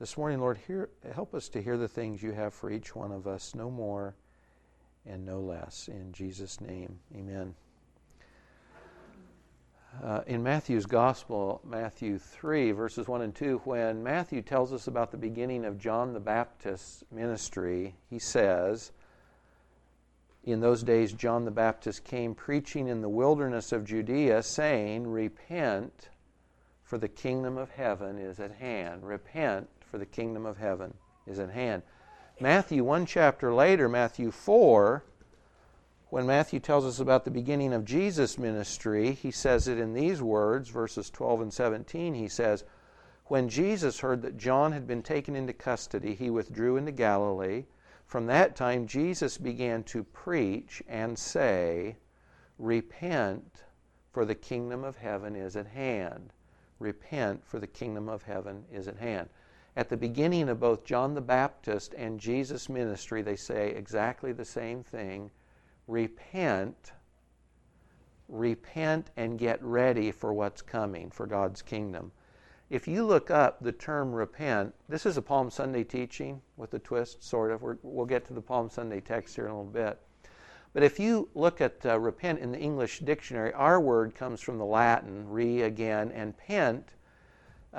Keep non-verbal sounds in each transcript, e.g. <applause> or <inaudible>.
This morning, Lord, hear, help us to hear the things you have for each one of us, no more and no less. In Jesus' name, amen. Uh, in Matthew's Gospel, Matthew 3, verses 1 and 2, when Matthew tells us about the beginning of John the Baptist's ministry, he says, In those days, John the Baptist came preaching in the wilderness of Judea, saying, Repent, for the kingdom of heaven is at hand. Repent, for the kingdom of heaven is at hand. Matthew, one chapter later, Matthew 4, when Matthew tells us about the beginning of Jesus' ministry, he says it in these words, verses 12 and 17. He says, When Jesus heard that John had been taken into custody, he withdrew into Galilee. From that time, Jesus began to preach and say, Repent, for the kingdom of heaven is at hand. Repent, for the kingdom of heaven is at hand. At the beginning of both John the Baptist and Jesus' ministry, they say exactly the same thing repent, repent and get ready for what's coming, for God's kingdom. If you look up the term repent, this is a Palm Sunday teaching with a twist, sort of. we will get to the Palm Sunday text here in a little bit. But if you look at uh, repent in the English dictionary, our word comes from the Latin, re again, and pent,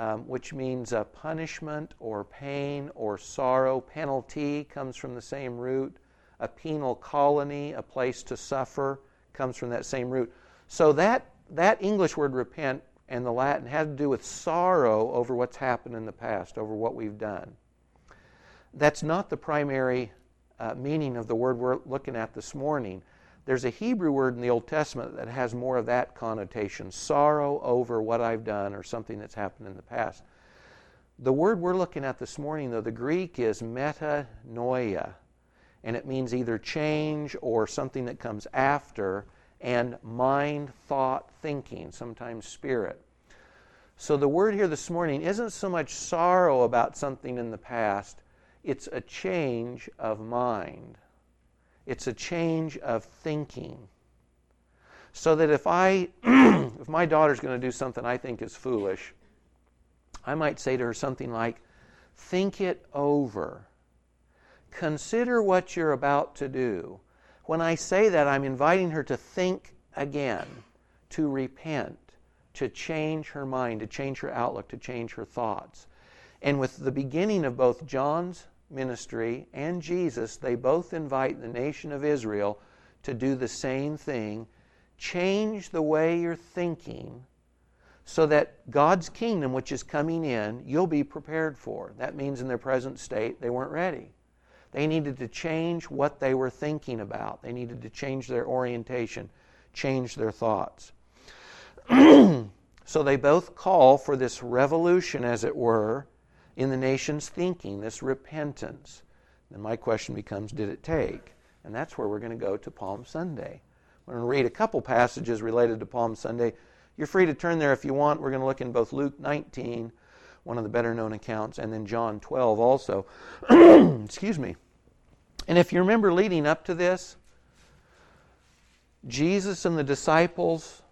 um, which means a punishment or pain or sorrow. Penalty comes from the same root a penal colony, a place to suffer, comes from that same root. So that, that English word repent and the Latin had to do with sorrow over what's happened in the past, over what we've done. That's not the primary uh, meaning of the word we're looking at this morning. There's a Hebrew word in the Old Testament that has more of that connotation sorrow over what I've done or something that's happened in the past. The word we're looking at this morning, though, the Greek is metanoia and it means either change or something that comes after, and mind, thought, thinking, sometimes spirit. So the word here this morning isn't so much sorrow about something in the past, it's a change of mind. It's a change of thinking. So that if I <clears throat> if my daughter's going to do something I think is foolish, I might say to her something like, think it over. Consider what you're about to do. When I say that, I'm inviting her to think again, to repent, to change her mind, to change her outlook, to change her thoughts. And with the beginning of both John's ministry and Jesus, they both invite the nation of Israel to do the same thing change the way you're thinking so that God's kingdom, which is coming in, you'll be prepared for. That means in their present state, they weren't ready. They needed to change what they were thinking about. They needed to change their orientation, change their thoughts. <clears throat> so they both call for this revolution, as it were, in the nation's thinking, this repentance. Then my question becomes did it take? And that's where we're going to go to Palm Sunday. We're going to read a couple passages related to Palm Sunday. You're free to turn there if you want. We're going to look in both Luke 19 one of the better known accounts, and then John 12 also. <clears throat> Excuse me. And if you remember leading up to this, Jesus and the disciples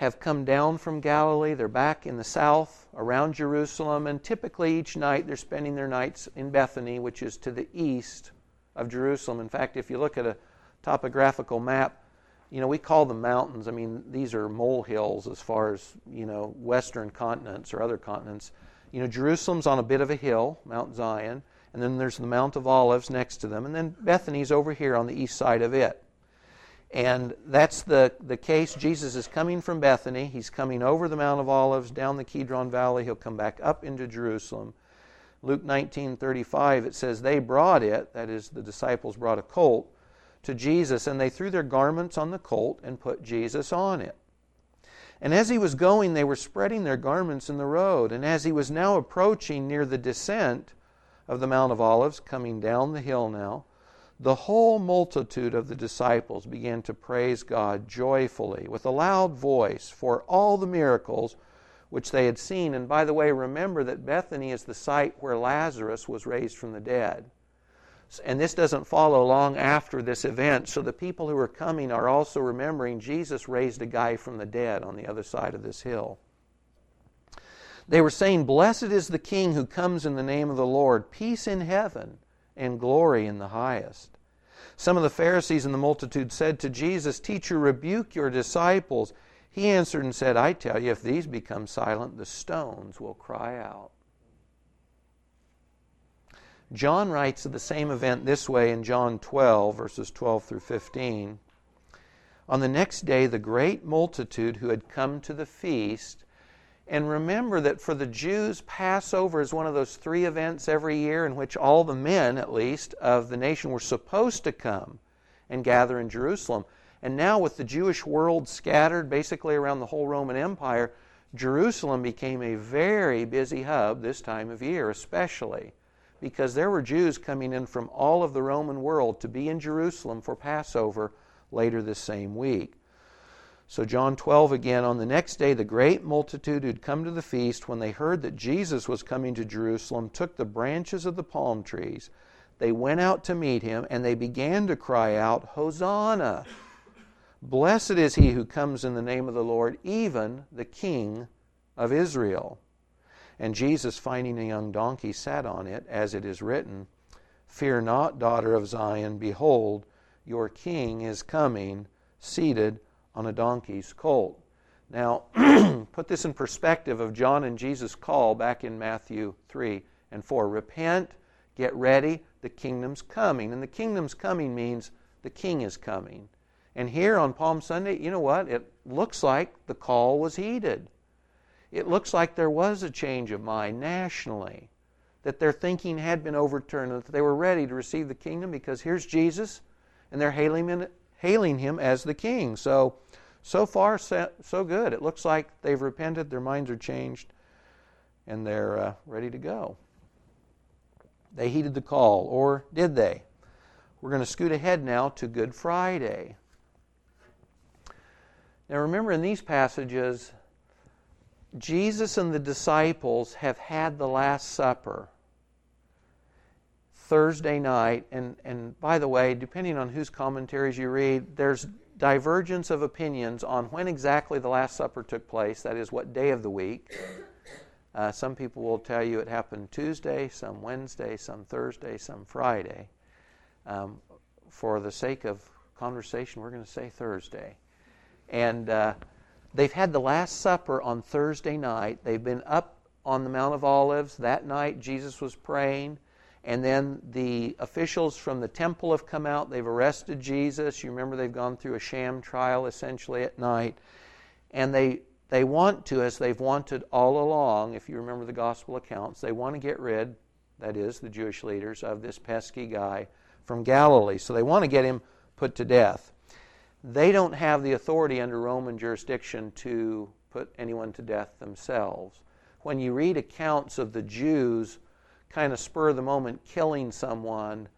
have come down from Galilee. They're back in the south around Jerusalem, and typically each night they're spending their nights in Bethany, which is to the east of Jerusalem. In fact, if you look at a topographical map, you know, we call them mountains. I mean, these are molehills as far as, you know, western continents or other continents. You know, Jerusalem's on a bit of a hill, Mount Zion, and then there's the Mount of Olives next to them, and then Bethany's over here on the east side of it. And that's the, the case. Jesus is coming from Bethany. He's coming over the Mount of Olives, down the Kidron Valley. He'll come back up into Jerusalem. Luke 19:35 it says they brought it, that is the disciples brought a colt to Jesus, and they threw their garments on the colt and put Jesus on it. And as he was going, they were spreading their garments in the road. And as he was now approaching near the descent of the Mount of Olives, coming down the hill now, the whole multitude of the disciples began to praise God joyfully with a loud voice for all the miracles which they had seen. And by the way, remember that Bethany is the site where Lazarus was raised from the dead. And this doesn't follow long after this event. So the people who are coming are also remembering Jesus raised a guy from the dead on the other side of this hill. They were saying, Blessed is the King who comes in the name of the Lord, peace in heaven and glory in the highest. Some of the Pharisees and the multitude said to Jesus, Teacher, rebuke your disciples. He answered and said, I tell you, if these become silent, the stones will cry out. John writes of the same event this way in John 12, verses 12 through 15. On the next day, the great multitude who had come to the feast, and remember that for the Jews, Passover is one of those three events every year in which all the men, at least, of the nation were supposed to come and gather in Jerusalem. And now, with the Jewish world scattered basically around the whole Roman Empire, Jerusalem became a very busy hub this time of year, especially because there were Jews coming in from all of the Roman world to be in Jerusalem for Passover later this same week. So, John 12 again, on the next day, the great multitude who'd come to the feast, when they heard that Jesus was coming to Jerusalem, took the branches of the palm trees. They went out to meet him, and they began to cry out, Hosanna! Blessed is he who comes in the name of the Lord, even the King of Israel. And Jesus, finding a young donkey, sat on it, as it is written Fear not, daughter of Zion, behold, your king is coming, seated on a donkey's colt. Now, <clears throat> put this in perspective of John and Jesus' call back in Matthew 3 and 4. Repent, get ready, the kingdom's coming. And the kingdom's coming means the king is coming. And here on Palm Sunday, you know what? It looks like the call was heeded it looks like there was a change of mind nationally, that their thinking had been overturned, that they were ready to receive the kingdom because here's Jesus, and they're hailing him, hailing him as the king. So, so far, so good. It looks like they've repented, their minds are changed, and they're uh, ready to go. They heeded the call, or did they? We're going to scoot ahead now to Good Friday. Now, remember in these passages, Jesus and the disciples have had the Last Supper Thursday night. And, and by the way, depending on whose commentaries you read, there's divergence of opinions on when exactly the Last Supper took place, that is, what day of the week. Uh, some people will tell you it happened Tuesday, some Wednesday, some Thursday, some Friday. Um, for the sake of conversation, we're going to say Thursday. And uh, They've had the Last Supper on Thursday night. They've been up on the Mount of Olives. That night, Jesus was praying. And then the officials from the temple have come out. They've arrested Jesus. You remember they've gone through a sham trial essentially at night. And they, they want to, as they've wanted all along, if you remember the gospel accounts, they want to get rid, that is, the Jewish leaders, of this pesky guy from Galilee. So they want to get him put to death they don't have the authority under Roman jurisdiction to put anyone to death themselves. When you read accounts of the Jews kind of spur of the moment killing someone,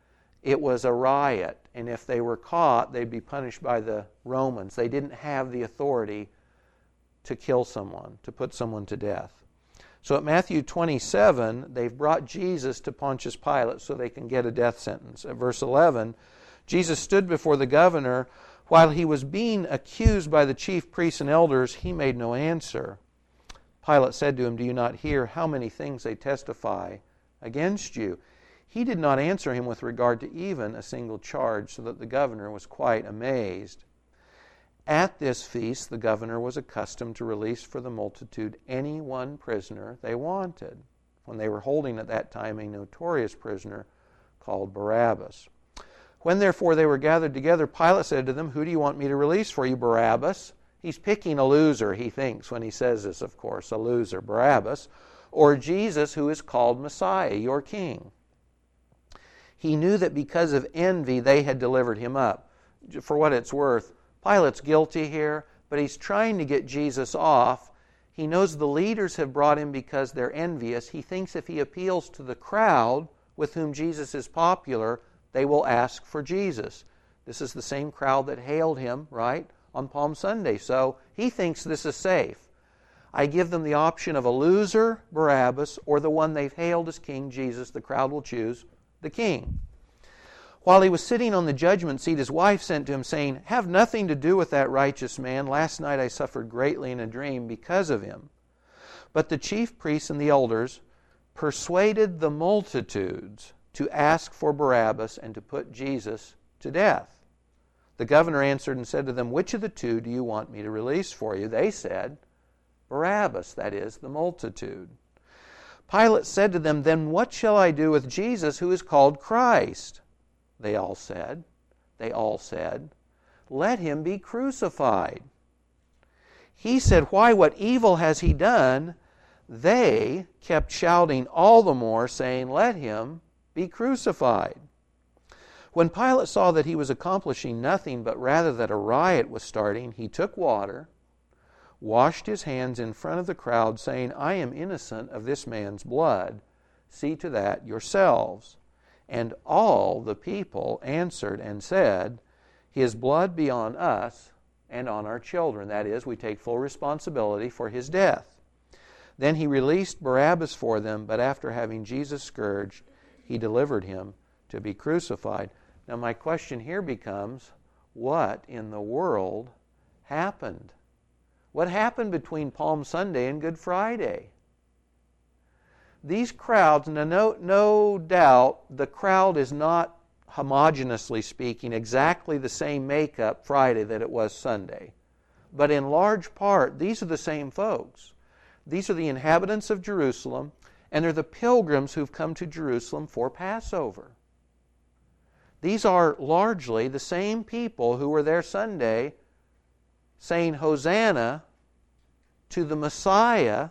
it was a riot. And if they were caught, they'd be punished by the Romans. They didn't have the authority to kill someone, to put someone to death. So at Matthew 27, they've brought Jesus to Pontius Pilate so they can get a death sentence. At verse 11, Jesus stood before the governor while he was being accused by the chief priests and elders, he made no answer. Pilate said to him, Do you not hear how many things they testify against you? He did not answer him with regard to even a single charge, so that the governor was quite amazed. At this feast, the governor was accustomed to release for the multitude any one prisoner they wanted, when they were holding at that time a notorious prisoner called Barabbas. When therefore they were gathered together, Pilate said to them, Who do you want me to release for you, Barabbas? He's picking a loser, he thinks, when he says this, of course, a loser, Barabbas, or Jesus, who is called Messiah, your king. He knew that because of envy they had delivered him up. For what it's worth, Pilate's guilty here, but he's trying to get Jesus off. He knows the leaders have brought him because they're envious. He thinks if he appeals to the crowd with whom Jesus is popular, they will ask for Jesus. This is the same crowd that hailed him, right, on Palm Sunday. So he thinks this is safe. I give them the option of a loser, Barabbas, or the one they've hailed as king, Jesus. The crowd will choose the king. While he was sitting on the judgment seat, his wife sent to him, saying, Have nothing to do with that righteous man. Last night I suffered greatly in a dream because of him. But the chief priests and the elders persuaded the multitudes to ask for Barabbas and to put Jesus to death. The governor answered and said to them, Which of the two do you want me to release for you? They said, Barabbas, that is, the multitude. Pilate said to them, Then what shall I do with Jesus who is called Christ? They all said, They all said, Let him be crucified. He said, Why, what evil has he done? They kept shouting all the more, saying, Let him be crucified. When Pilate saw that he was accomplishing nothing, but rather that a riot was starting, he took water, washed his hands in front of the crowd, saying, I am innocent of this man's blood. See to that yourselves. And all the people answered and said, His blood be on us and on our children. That is, we take full responsibility for his death. Then he released Barabbas for them, but after having Jesus scourged, he delivered him to be crucified. Now, my question here becomes what in the world happened? What happened between Palm Sunday and Good Friday? These crowds, no, no doubt, the crowd is not homogeneously speaking exactly the same makeup Friday that it was Sunday. But in large part, these are the same folks. These are the inhabitants of Jerusalem, and they're the pilgrims who've come to Jerusalem for Passover. These are largely the same people who were there Sunday saying Hosanna to the Messiah,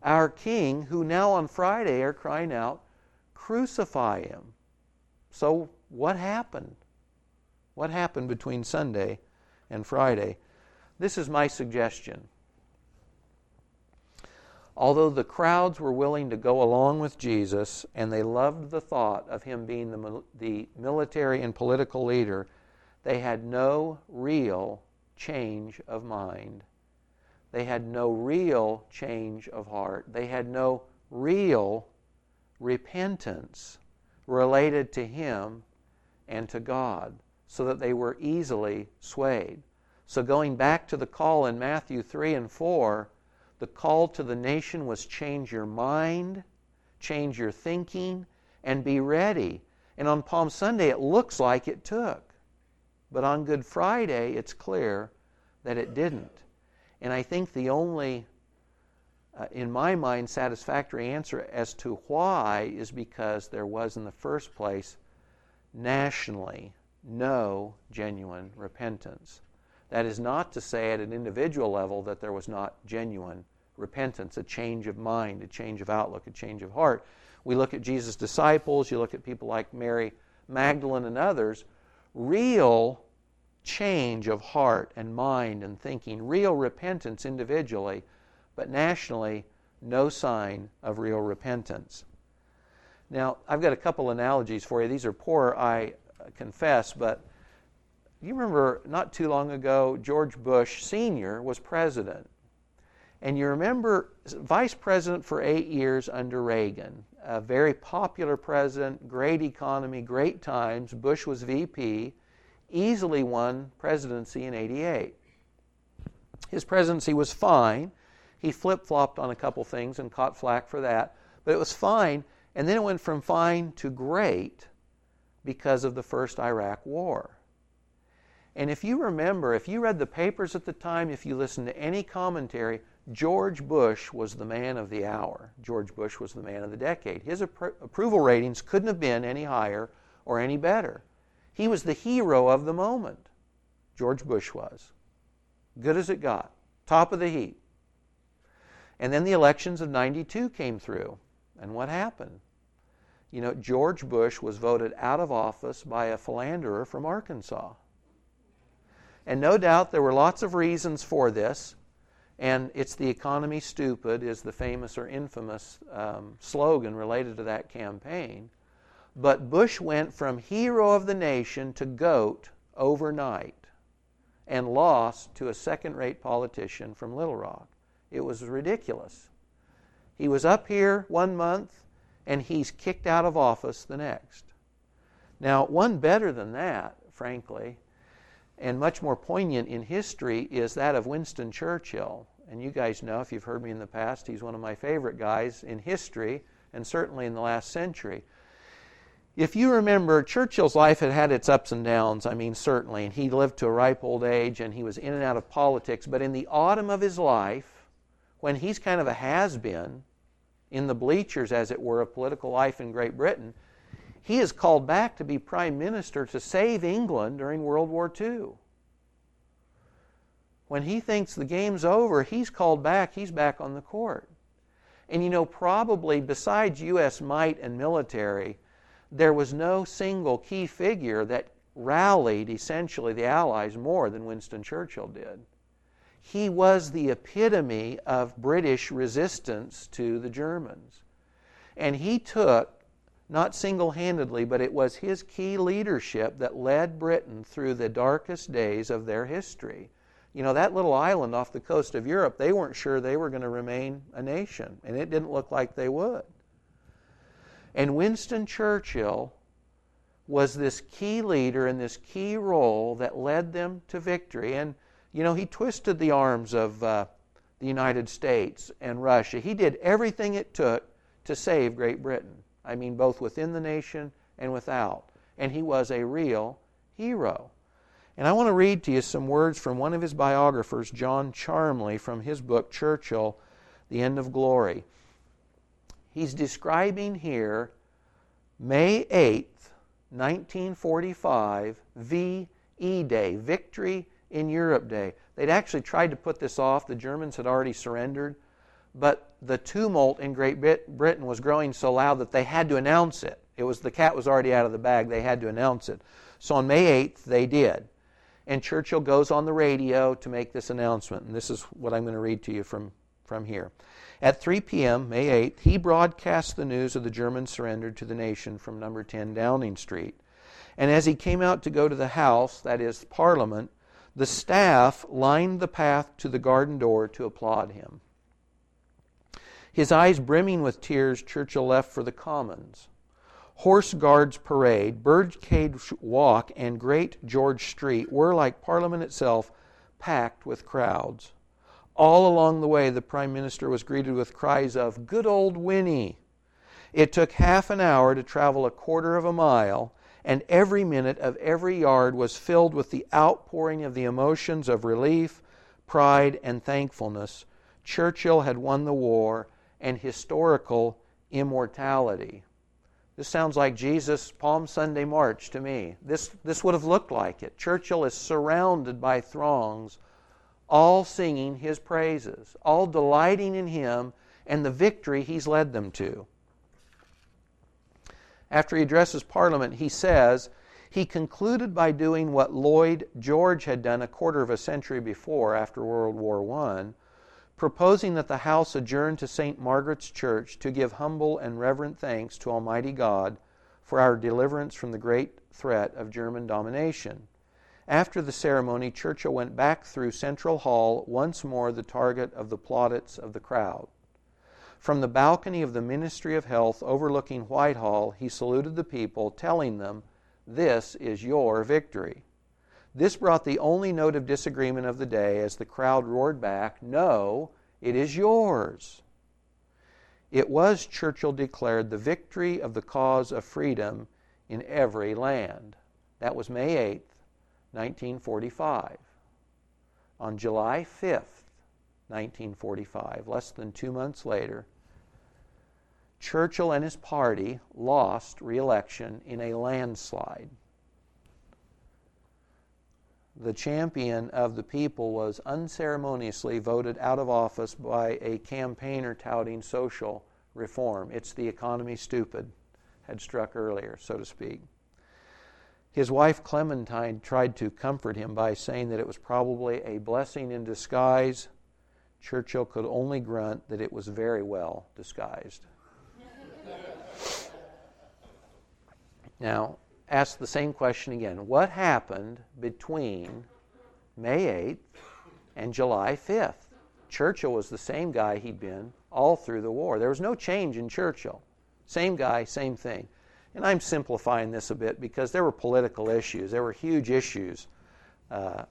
our King, who now on Friday are crying out, Crucify him. So, what happened? What happened between Sunday and Friday? This is my suggestion. Although the crowds were willing to go along with Jesus and they loved the thought of him being the, the military and political leader, they had no real change of mind. They had no real change of heart. They had no real repentance related to him and to God, so that they were easily swayed. So, going back to the call in Matthew 3 and 4, the call to the nation was change your mind, change your thinking, and be ready. And on Palm Sunday, it looks like it took. But on Good Friday, it's clear that it didn't. And I think the only, uh, in my mind, satisfactory answer as to why is because there was, in the first place, nationally, no genuine repentance. That is not to say at an individual level that there was not genuine repentance, a change of mind, a change of outlook, a change of heart. We look at Jesus' disciples, you look at people like Mary Magdalene and others, real change of heart and mind and thinking, real repentance individually, but nationally, no sign of real repentance. Now, I've got a couple analogies for you. These are poor, I confess, but you remember not too long ago, George Bush Sr. was president. And you remember, vice president for eight years under Reagan, a very popular president, great economy, great times. Bush was VP, easily won presidency in 88. His presidency was fine. He flip flopped on a couple things and caught flack for that, but it was fine. And then it went from fine to great because of the first Iraq War. And if you remember, if you read the papers at the time, if you listened to any commentary, George Bush was the man of the hour. George Bush was the man of the decade. His appro- approval ratings couldn't have been any higher or any better. He was the hero of the moment. George Bush was. Good as it got. Top of the heap. And then the elections of 92 came through. And what happened? You know, George Bush was voted out of office by a philanderer from Arkansas. And no doubt there were lots of reasons for this. And it's the economy stupid, is the famous or infamous um, slogan related to that campaign. But Bush went from hero of the nation to goat overnight and lost to a second rate politician from Little Rock. It was ridiculous. He was up here one month and he's kicked out of office the next. Now, one better than that, frankly, and much more poignant in history is that of Winston Churchill. and you guys know if you've heard me in the past, he's one of my favorite guys in history and certainly in the last century. If you remember, Churchill's life had had its ups and downs, I mean, certainly, and he lived to a ripe old age and he was in and out of politics. But in the autumn of his life, when he's kind of a has been in the bleachers, as it were, of political life in Great Britain, he is called back to be prime minister to save England during World War II. When he thinks the game's over, he's called back, he's back on the court. And you know, probably besides U.S. might and military, there was no single key figure that rallied essentially the Allies more than Winston Churchill did. He was the epitome of British resistance to the Germans. And he took not single handedly, but it was his key leadership that led Britain through the darkest days of their history. You know, that little island off the coast of Europe, they weren't sure they were going to remain a nation, and it didn't look like they would. And Winston Churchill was this key leader in this key role that led them to victory. And, you know, he twisted the arms of uh, the United States and Russia. He did everything it took to save Great Britain. I mean, both within the nation and without. And he was a real hero. And I want to read to you some words from one of his biographers, John Charmley, from his book, Churchill, The End of Glory. He's describing here May 8th, 1945, VE Day, Victory in Europe Day. They'd actually tried to put this off. The Germans had already surrendered but the tumult in Great Britain was growing so loud that they had to announce it. It was the cat was already out of the bag. They had to announce it. So on May 8th, they did. And Churchill goes on the radio to make this announcement. And this is what I'm going to read to you from, from here. At 3 p.m., May 8th, he broadcast the news of the German surrender to the nation from number 10 Downing Street. And as he came out to go to the House, that is, Parliament, the staff lined the path to the garden door to applaud him. His eyes brimming with tears, Churchill left for the Commons. Horse Guards Parade, Birdcage Walk, and Great George Street were, like Parliament itself, packed with crowds. All along the way, the Prime Minister was greeted with cries of, Good old Winnie! It took half an hour to travel a quarter of a mile, and every minute of every yard was filled with the outpouring of the emotions of relief, pride, and thankfulness. Churchill had won the war, and historical immortality. This sounds like Jesus' Palm Sunday march to me. This, this would have looked like it. Churchill is surrounded by throngs, all singing his praises, all delighting in him and the victory he's led them to. After he addresses Parliament, he says, he concluded by doing what Lloyd George had done a quarter of a century before after World War I proposing that the house adjourn to St. Margaret's Church to give humble and reverent thanks to Almighty God for our deliverance from the great threat of German domination. After the ceremony, Churchill went back through Central Hall, once more the target of the plaudits of the crowd. From the balcony of the Ministry of Health overlooking Whitehall, he saluted the people, telling them, This is your victory. This brought the only note of disagreement of the day as the crowd roared back, No, it is yours. It was, Churchill declared, the victory of the cause of freedom in every land. That was May 8, 1945. On July 5, 1945, less than two months later, Churchill and his party lost re election in a landslide the champion of the people was unceremoniously voted out of office by a campaigner touting social reform. It's the economy stupid, had struck earlier, so to speak. His wife Clementine tried to comfort him by saying that it was probably a blessing in disguise. Churchill could only grunt that it was very well disguised. <laughs> now, ask the same question again. What happened between May 8th and July 5th? Churchill was the same guy he'd been all through the war. There was no change in Churchill. Same guy, same thing. And I'm simplifying this a bit because there were political issues. There were huge issues uh,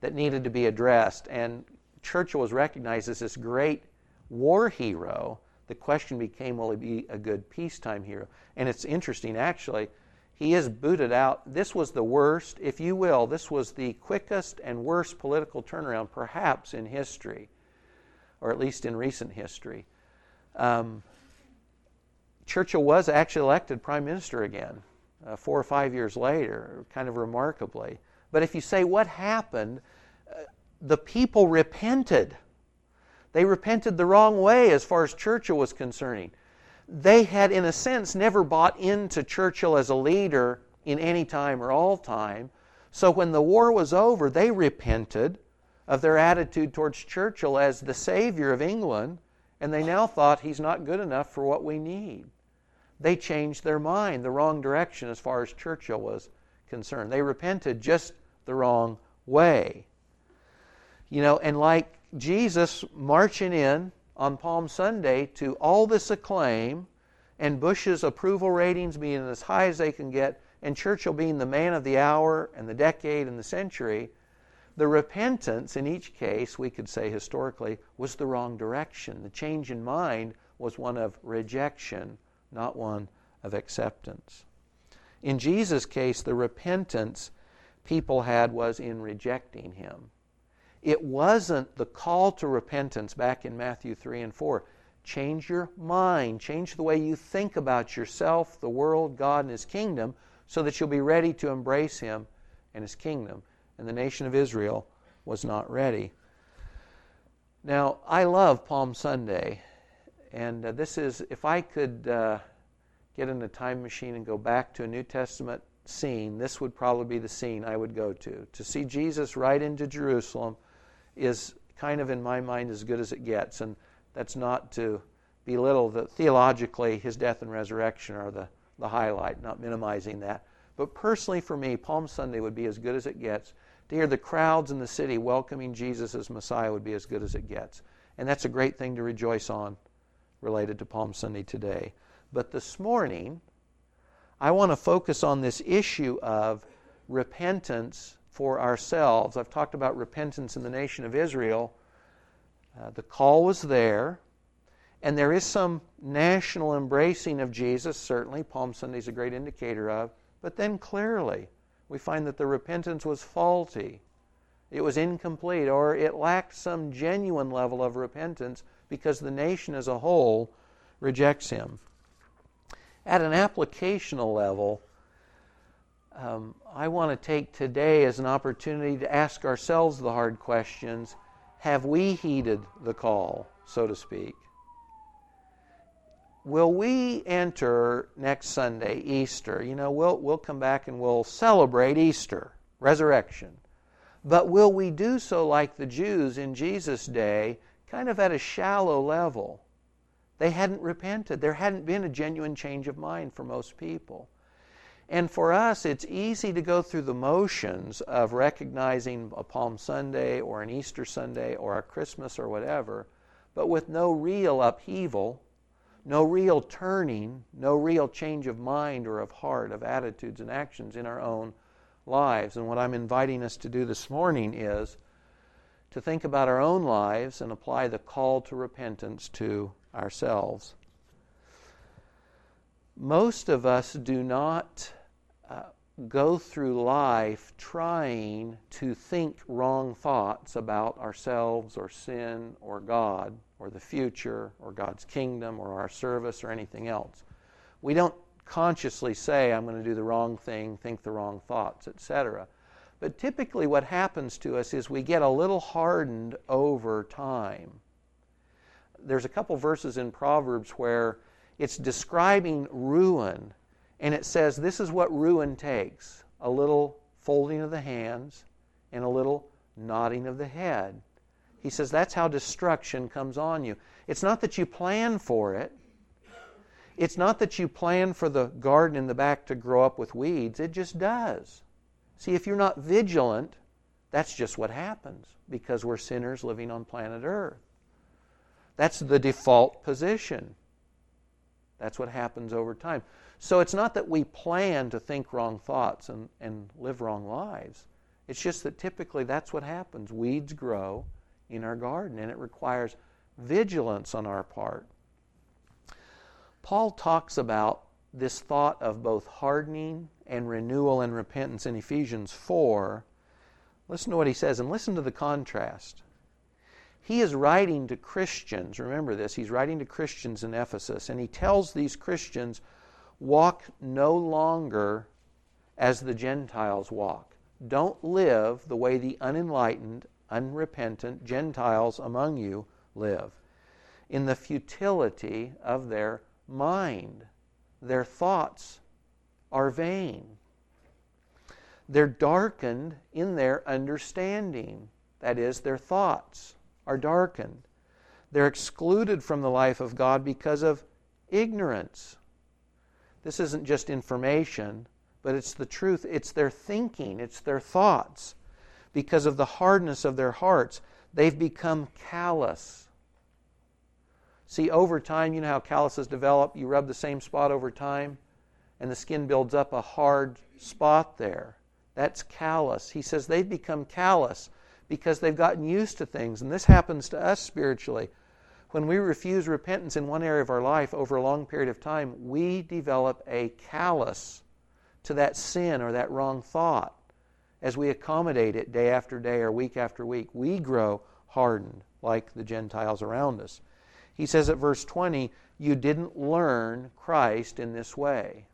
that needed to be addressed. And Churchill was recognized as this great war hero, the question became will he be a good peacetime hero? And it's interesting, actually. He is booted out. This was the worst, if you will, this was the quickest and worst political turnaround perhaps in history, or at least in recent history. Um, Churchill was actually elected prime minister again uh, four or five years later, kind of remarkably. But if you say what happened, uh, the people repented. They repented the wrong way as far as Churchill was concerning. They had, in a sense, never bought into Churchill as a leader in any time or all time. So when the war was over, they repented of their attitude towards Churchill as the savior of England, and they now thought he's not good enough for what we need they changed their mind the wrong direction as far as Churchill was concerned. They repented just the wrong way. You know, and like Jesus marching in on Palm Sunday to all this acclaim and Bush's approval ratings being as high as they can get, and Churchill being the man of the hour and the decade and the century, the repentance in each case, we could say historically, was the wrong direction. The change in mind was one of rejection not one of acceptance. In Jesus' case, the repentance people had was in rejecting him. It wasn't the call to repentance back in Matthew 3 and 4. Change your mind, change the way you think about yourself, the world, God, and His kingdom, so that you'll be ready to embrace Him and His kingdom. And the nation of Israel was not ready. Now, I love Palm Sunday and uh, this is, if I could uh, get in a time machine and go back to a New Testament scene, this would probably be the scene I would go to. To see Jesus ride into Jerusalem is kind of, in my mind, as good as it gets. And that's not to belittle that theologically his death and resurrection are the, the highlight, not minimizing that. But personally, for me, Palm Sunday would be as good as it gets. To hear the crowds in the city welcoming Jesus as Messiah would be as good as it gets. And that's a great thing to rejoice on related to Palm Sunday today. But this morning, I want to focus on this issue of repentance for ourselves. I've talked about repentance in the nation of Israel. Uh, the call was there, and there is some national embracing of Jesus, certainly. Palm Sunday is a great indicator of. But then clearly, we find that the repentance was faulty. It was incomplete, or it lacked some genuine level of repentance because the nation as a whole rejects him. At an applicational level, um, I want to take today as an opportunity to ask ourselves the hard questions Have we heeded the call, so to speak? Will we enter next Sunday, Easter? You know, we'll, we'll come back and we'll celebrate Easter, resurrection. But will we do so like the Jews in Jesus' day kind of at a shallow level. They hadn't repented. There hadn't been a genuine change of mind for most people. And for us, it's easy to go through the motions of recognizing a Palm Sunday or an Easter Sunday or a Christmas or whatever, but with no real upheaval, no real turning, no real change of mind or of heart, of attitudes and actions in our own lives. And what I'm inviting us to do this morning is to think about our own lives and apply the call to repentance to ourselves. Most of us do not uh, go through life trying to think wrong thoughts about ourselves or sin or God or the future or God's kingdom or our service or anything else. We don't consciously say, I'm going to do the wrong thing, think the wrong thoughts, etc. But typically, what happens to us is we get a little hardened over time. There's a couple verses in Proverbs where it's describing ruin, and it says this is what ruin takes a little folding of the hands and a little nodding of the head. He says that's how destruction comes on you. It's not that you plan for it. It's not that you plan for the garden in the back to grow up with weeds. It just does. See, if you're not vigilant, that's just what happens because we're sinners living on planet Earth. That's the default position. That's what happens over time. So it's not that we plan to think wrong thoughts and, and live wrong lives. It's just that typically that's what happens. Weeds grow in our garden, and it requires vigilance on our part. Paul talks about this thought of both hardening and renewal and repentance in Ephesians 4. Listen to what he says and listen to the contrast. He is writing to Christians. Remember this. He's writing to Christians in Ephesus, and he tells these Christians, walk no longer as the Gentiles walk. Don't live the way the unenlightened, unrepentant Gentiles among you live, in the futility of their mind. Their thoughts are vain. They're darkened in their understanding. That is, their thoughts are darkened. They're excluded from the life of God because of ignorance. This isn't just information, but it's the truth. It's their thinking, it's their thoughts. Because of the hardness of their hearts, they've become callous. See, over time, you know how calluses develop? You rub the same spot over time, and the skin builds up a hard spot there. That's callous. He says they've become callous because they've gotten used to things. And this happens to us spiritually. When we refuse repentance in one area of our life over a long period of time, we develop a callous to that sin or that wrong thought. As we accommodate it day after day or week after week, we grow hardened like the Gentiles around us. He says at verse 20, You didn't learn Christ in this way.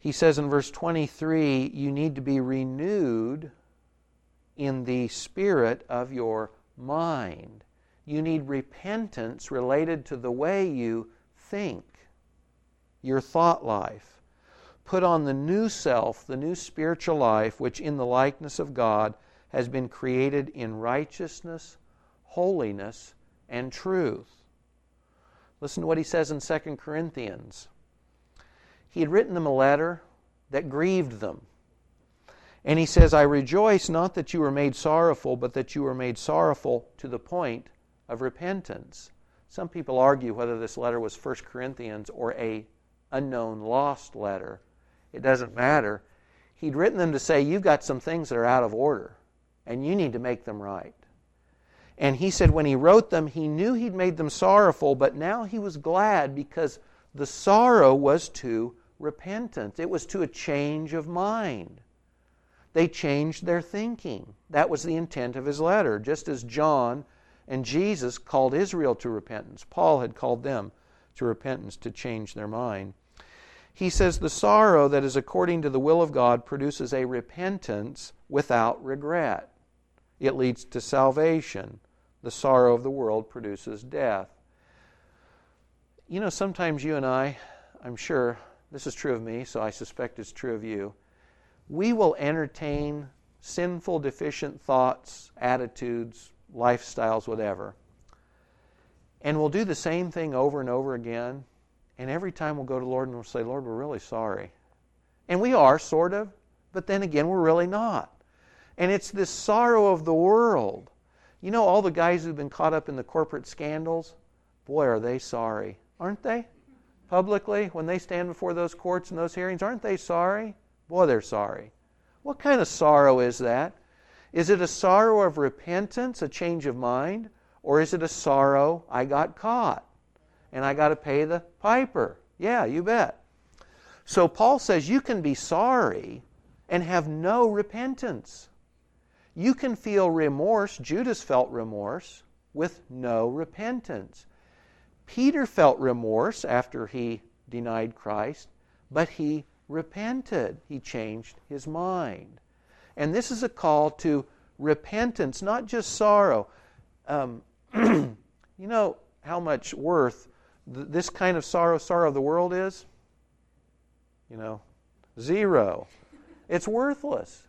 He says in verse 23, You need to be renewed in the spirit of your mind. You need repentance related to the way you think, your thought life. Put on the new self, the new spiritual life, which in the likeness of God has been created in righteousness, holiness, and truth. Listen to what he says in 2 Corinthians. He had written them a letter that grieved them. And he says, I rejoice not that you were made sorrowful, but that you were made sorrowful to the point of repentance. Some people argue whether this letter was 1 Corinthians or a unknown lost letter. It doesn't matter. He'd written them to say, You've got some things that are out of order, and you need to make them right. And he said, when he wrote them, he knew he'd made them sorrowful, but now he was glad because the sorrow was to repentance, it was to a change of mind. They changed their thinking. That was the intent of his letter. Just as John and Jesus called Israel to repentance, Paul had called them to repentance to change their mind. He says, The sorrow that is according to the will of God produces a repentance without regret. It leads to salvation. The sorrow of the world produces death. You know, sometimes you and I, I'm sure this is true of me, so I suspect it's true of you we will entertain sinful, deficient thoughts, attitudes, lifestyles, whatever. And we'll do the same thing over and over again. And every time we'll go to the Lord and we'll say, Lord, we're really sorry. And we are, sort of, but then again, we're really not. And it's this sorrow of the world. You know, all the guys who've been caught up in the corporate scandals, boy, are they sorry, aren't they? Publicly, when they stand before those courts and those hearings, aren't they sorry? Boy, they're sorry. What kind of sorrow is that? Is it a sorrow of repentance, a change of mind? Or is it a sorrow, I got caught and I got to pay the piper? Yeah, you bet. So Paul says you can be sorry and have no repentance. You can feel remorse. Judas felt remorse with no repentance. Peter felt remorse after he denied Christ, but he repented. He changed his mind. And this is a call to repentance, not just sorrow. Um, <clears throat> you know how much worth th- this kind of sorrow, sorrow of the world is? You know, zero. It's worthless.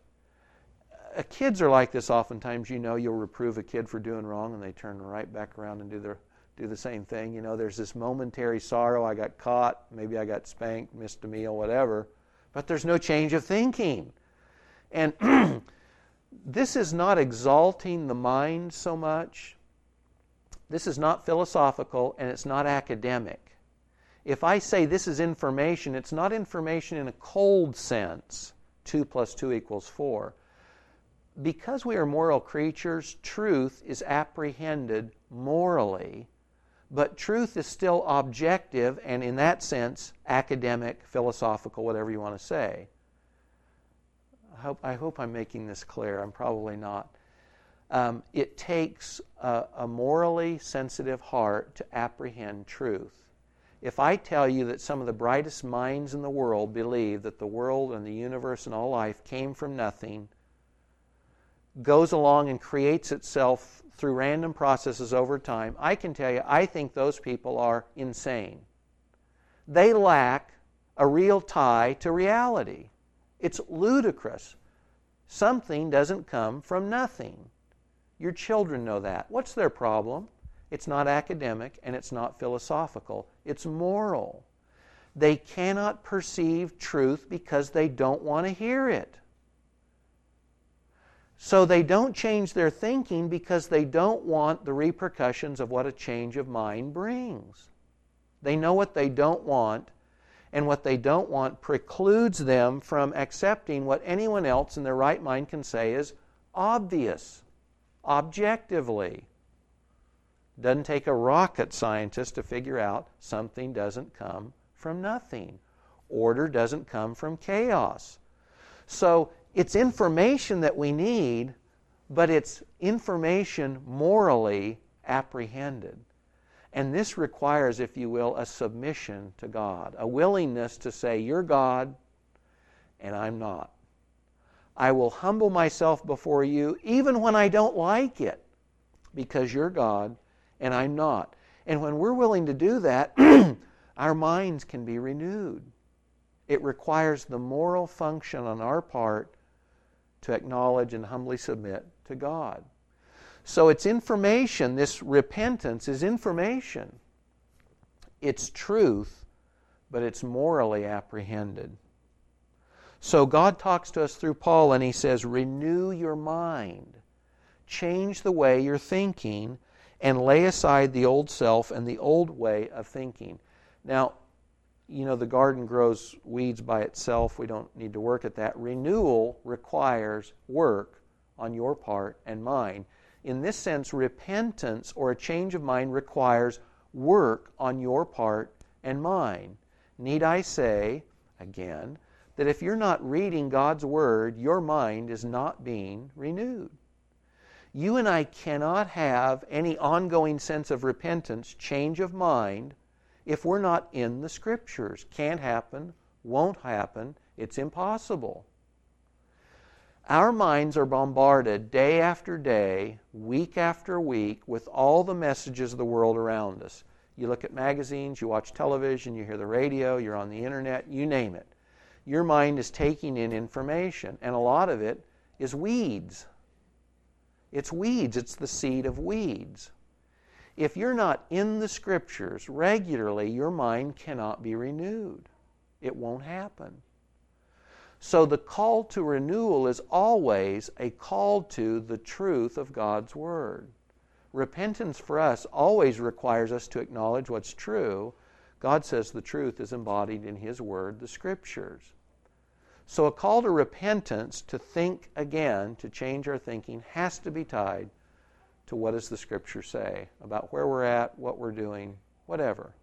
Uh, kids are like this oftentimes. You know, you'll reprove a kid for doing wrong and they turn right back around and do their do the same thing. You know, there's this momentary sorrow. I got caught. Maybe I got spanked, missed a meal, whatever. But there's no change of thinking. And <clears throat> this is not exalting the mind so much. This is not philosophical and it's not academic. If I say this is information, it's not information in a cold sense 2 plus 2 equals 4. because we are moral creatures, truth is apprehended morally, but truth is still objective and, in that sense, academic, philosophical, whatever you want to say. I hope, I hope I'm making this clear. I'm probably not. Um, it takes a, a morally sensitive heart to apprehend truth. If I tell you that some of the brightest minds in the world believe that the world and the universe and all life came from nothing, goes along and creates itself through random processes over time, I can tell you, I think those people are insane. They lack a real tie to reality. It's ludicrous. Something doesn't come from nothing. Your children know that. What's their problem? It's not academic and it's not philosophical, it's moral. They cannot perceive truth because they don't want to hear it. So they don't change their thinking because they don't want the repercussions of what a change of mind brings. They know what they don't want, and what they don't want precludes them from accepting what anyone else in their right mind can say is obvious, objectively. Doesn't take a rocket scientist to figure out something doesn't come from nothing. Order doesn't come from chaos. So it's information that we need, but it's information morally apprehended. And this requires, if you will, a submission to God, a willingness to say, You're God, and I'm not. I will humble myself before you, even when I don't like it, because you're God and I'm not. And when we're willing to do that, <clears throat> our minds can be renewed. It requires the moral function on our part to acknowledge and humbly submit to God. So it's information, this repentance is information. It's truth, but it's morally apprehended. So God talks to us through Paul and he says, Renew your mind, change the way you're thinking, and lay aside the old self and the old way of thinking. Now, you know, the garden grows weeds by itself. We don't need to work at that. Renewal requires work on your part and mine. In this sense, repentance or a change of mind requires work on your part and mine. Need I say, again, that if you're not reading God's Word, your mind is not being renewed. You and I cannot have any ongoing sense of repentance, change of mind, if we're not in the Scriptures. Can't happen, won't happen, it's impossible. Our minds are bombarded day after day, week after week, with all the messages of the world around us. You look at magazines, you watch television, you hear the radio, you're on the internet, you name it. Your mind is taking in information, and a lot of it is weeds. It's weeds, it's the seed of weeds. If you're not in the scriptures regularly, your mind cannot be renewed. It won't happen. So the call to renewal is always a call to the truth of God's Word. Repentance for us always requires us to acknowledge what's true. God says the truth is embodied in His Word, the Scriptures. So a call to repentance, to think again, to change our thinking, has to be tied to what does the Scripture say about where we're at, what we're doing, whatever.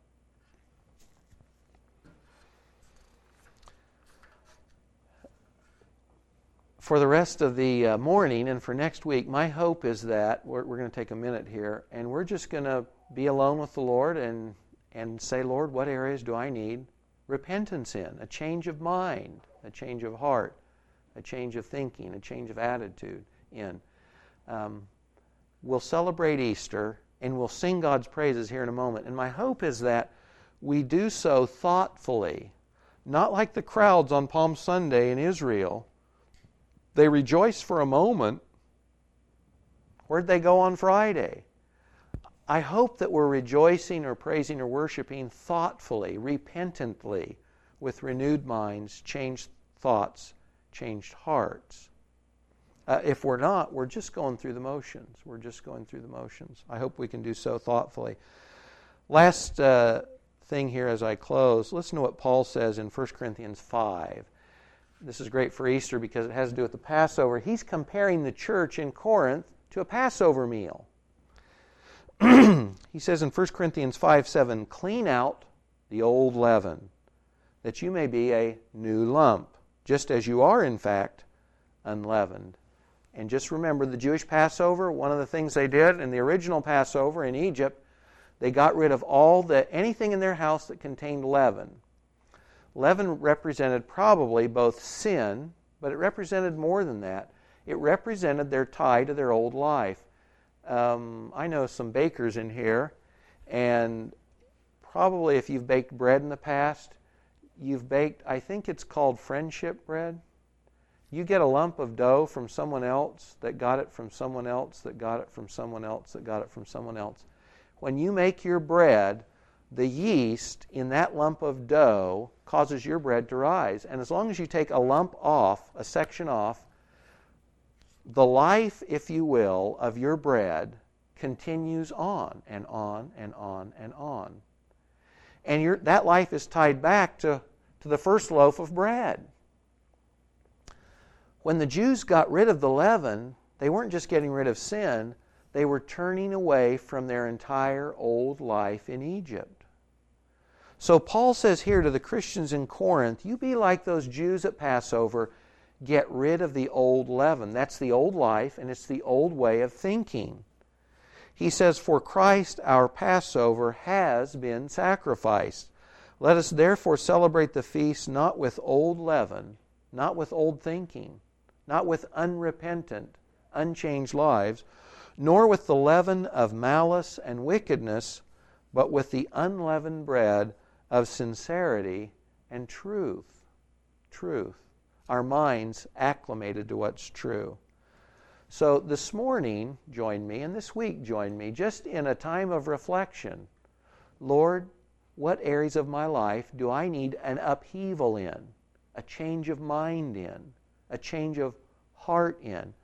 For the rest of the uh, morning and for next week, my hope is that we're, we're going to take a minute here and we're just going to be alone with the Lord and, and say, Lord, what areas do I need repentance in? A change of mind, a change of heart, a change of thinking, a change of attitude in. Um, we'll celebrate Easter and we'll sing God's praises here in a moment. And my hope is that we do so thoughtfully, not like the crowds on Palm Sunday in Israel. They rejoice for a moment. Where'd they go on Friday? I hope that we're rejoicing or praising or worshiping thoughtfully, repentantly, with renewed minds, changed thoughts, changed hearts. Uh, if we're not, we're just going through the motions. We're just going through the motions. I hope we can do so thoughtfully. Last uh, thing here as I close listen to what Paul says in 1 Corinthians 5. this is great for Easter because it has to do with the Passover. He's comparing the church in Corinth to a Passover meal. <clears throat> he says in 1 Corinthians 5 7, clean out the old leaven, that you may be a new lump, just as you are, in fact, unleavened. And just remember the Jewish Passover, one of the things they did in the original Passover in Egypt, they got rid of all the anything in their house that contained leaven. Leaven represented probably both sin, but it represented more than that. It represented their tie to their old life. Um, I know some bakers in here, and probably if you've baked bread in the past, you've baked, I think it's called friendship bread. You get a lump of dough from someone else that got it from someone else that got it from someone else that got it from someone else. When you make your bread, the yeast in that lump of dough causes your bread to rise. And as long as you take a lump off, a section off, the life, if you will, of your bread continues on and on and on and on. And that life is tied back to, to the first loaf of bread. When the Jews got rid of the leaven, they weren't just getting rid of sin, they were turning away from their entire old life in Egypt. So Paul says here to the Christians in Corinth, you be like those Jews at Passover, get rid of the old leaven. That's the old life, and it's the old way of thinking. He says, For Christ our Passover has been sacrificed. Let us therefore celebrate the feast not with old leaven, not with old thinking, not with unrepentant, unchanged lives, nor with the leaven of malice and wickedness, but with the unleavened bread of sincerity and truth. Truth. Our minds acclimated to what's true. So this morning, join me, and this week, join me, just in a time of reflection. Lord, what areas of my life do I need an upheaval in, a change of mind in, a change of heart in?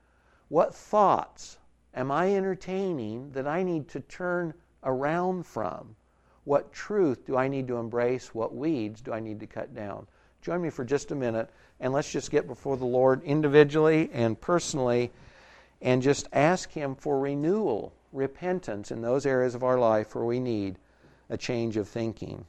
What thoughts am I entertaining that I need to turn around from? What truth do I need to embrace? What weeds do I need to cut down? Join me for just a minute and let's just get before the Lord individually and personally and just ask Him for renewal, repentance in those areas of our life where we need a change of thinking.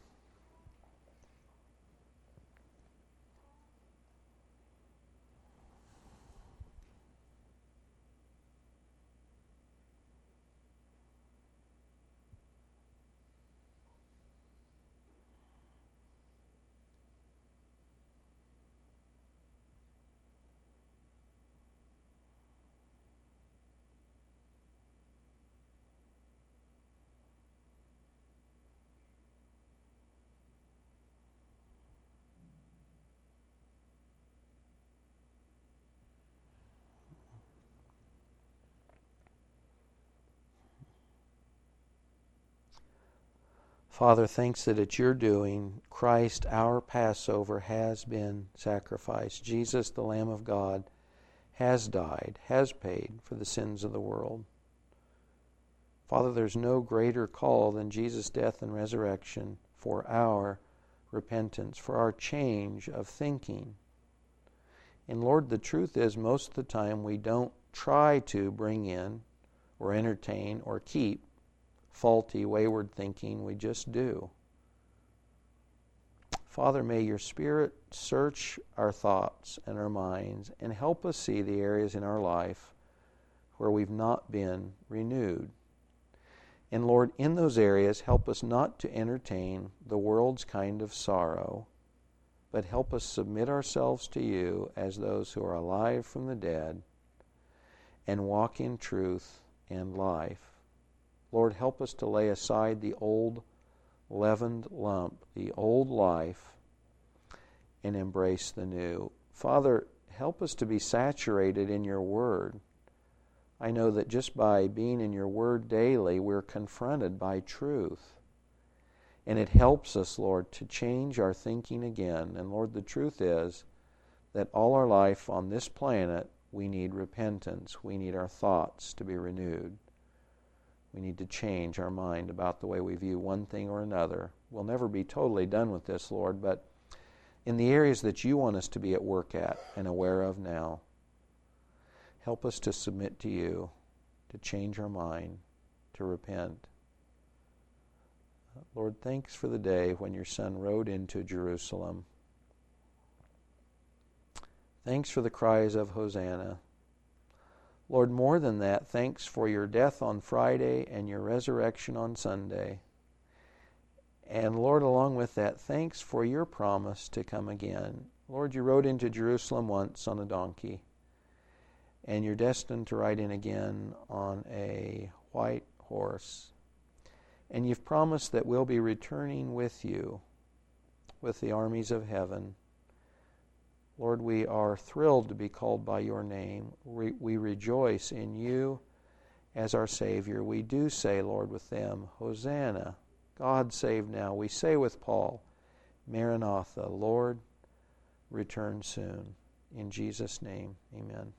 Father, thanks that at your doing, Christ, our Passover, has been sacrificed. Jesus, the Lamb of God, has died, has paid for the sins of the world. Father, there's no greater call than Jesus' death and resurrection for our repentance, for our change of thinking. And Lord, the truth is, most of the time we don't try to bring in or entertain or keep faulty, wayward thinking. We just do. Father, may your Spirit search our thoughts and our minds and help us see the areas in our life where we've not been renewed. And Lord, in those areas, help us not to entertain the world's kind of sorrow, but help us submit ourselves to you as those who are alive from the dead and walk in truth and life. Lord, help us to lay aside the old leavened lump, the old life, and embrace the new. Father, help us to be saturated in your word. I know that just by being in your word daily, we're confronted by truth. And it helps us, Lord, to change our thinking again. And Lord, the truth is that all our life on this planet, we need repentance. We need our thoughts to be renewed. We need to change our mind about the way we view one thing or another. We'll never be totally done with this, Lord, but in the areas that you want us to be at work at and aware of now. Help us to submit to you, to change our mind, to repent. Lord, thanks for the day when your Son rode into Jerusalem. Thanks for the cries of Hosanna. Lord, more than that, thanks for your death on Friday and your resurrection on Sunday. And Lord, along with that, thanks for your promise to come again. Lord, you rode into Jerusalem once on a donkey, and you're destined to ride in again on a white horse. And you've promised that we'll be returning with you, with the armies of heaven. Lord, we are thrilled to be called by your name. We, we rejoice in you as our Savior. We do say, Lord, with them, Hosanna, God save now. We say with Paul, Maranatha, Lord, return soon. In Jesus' name, amen.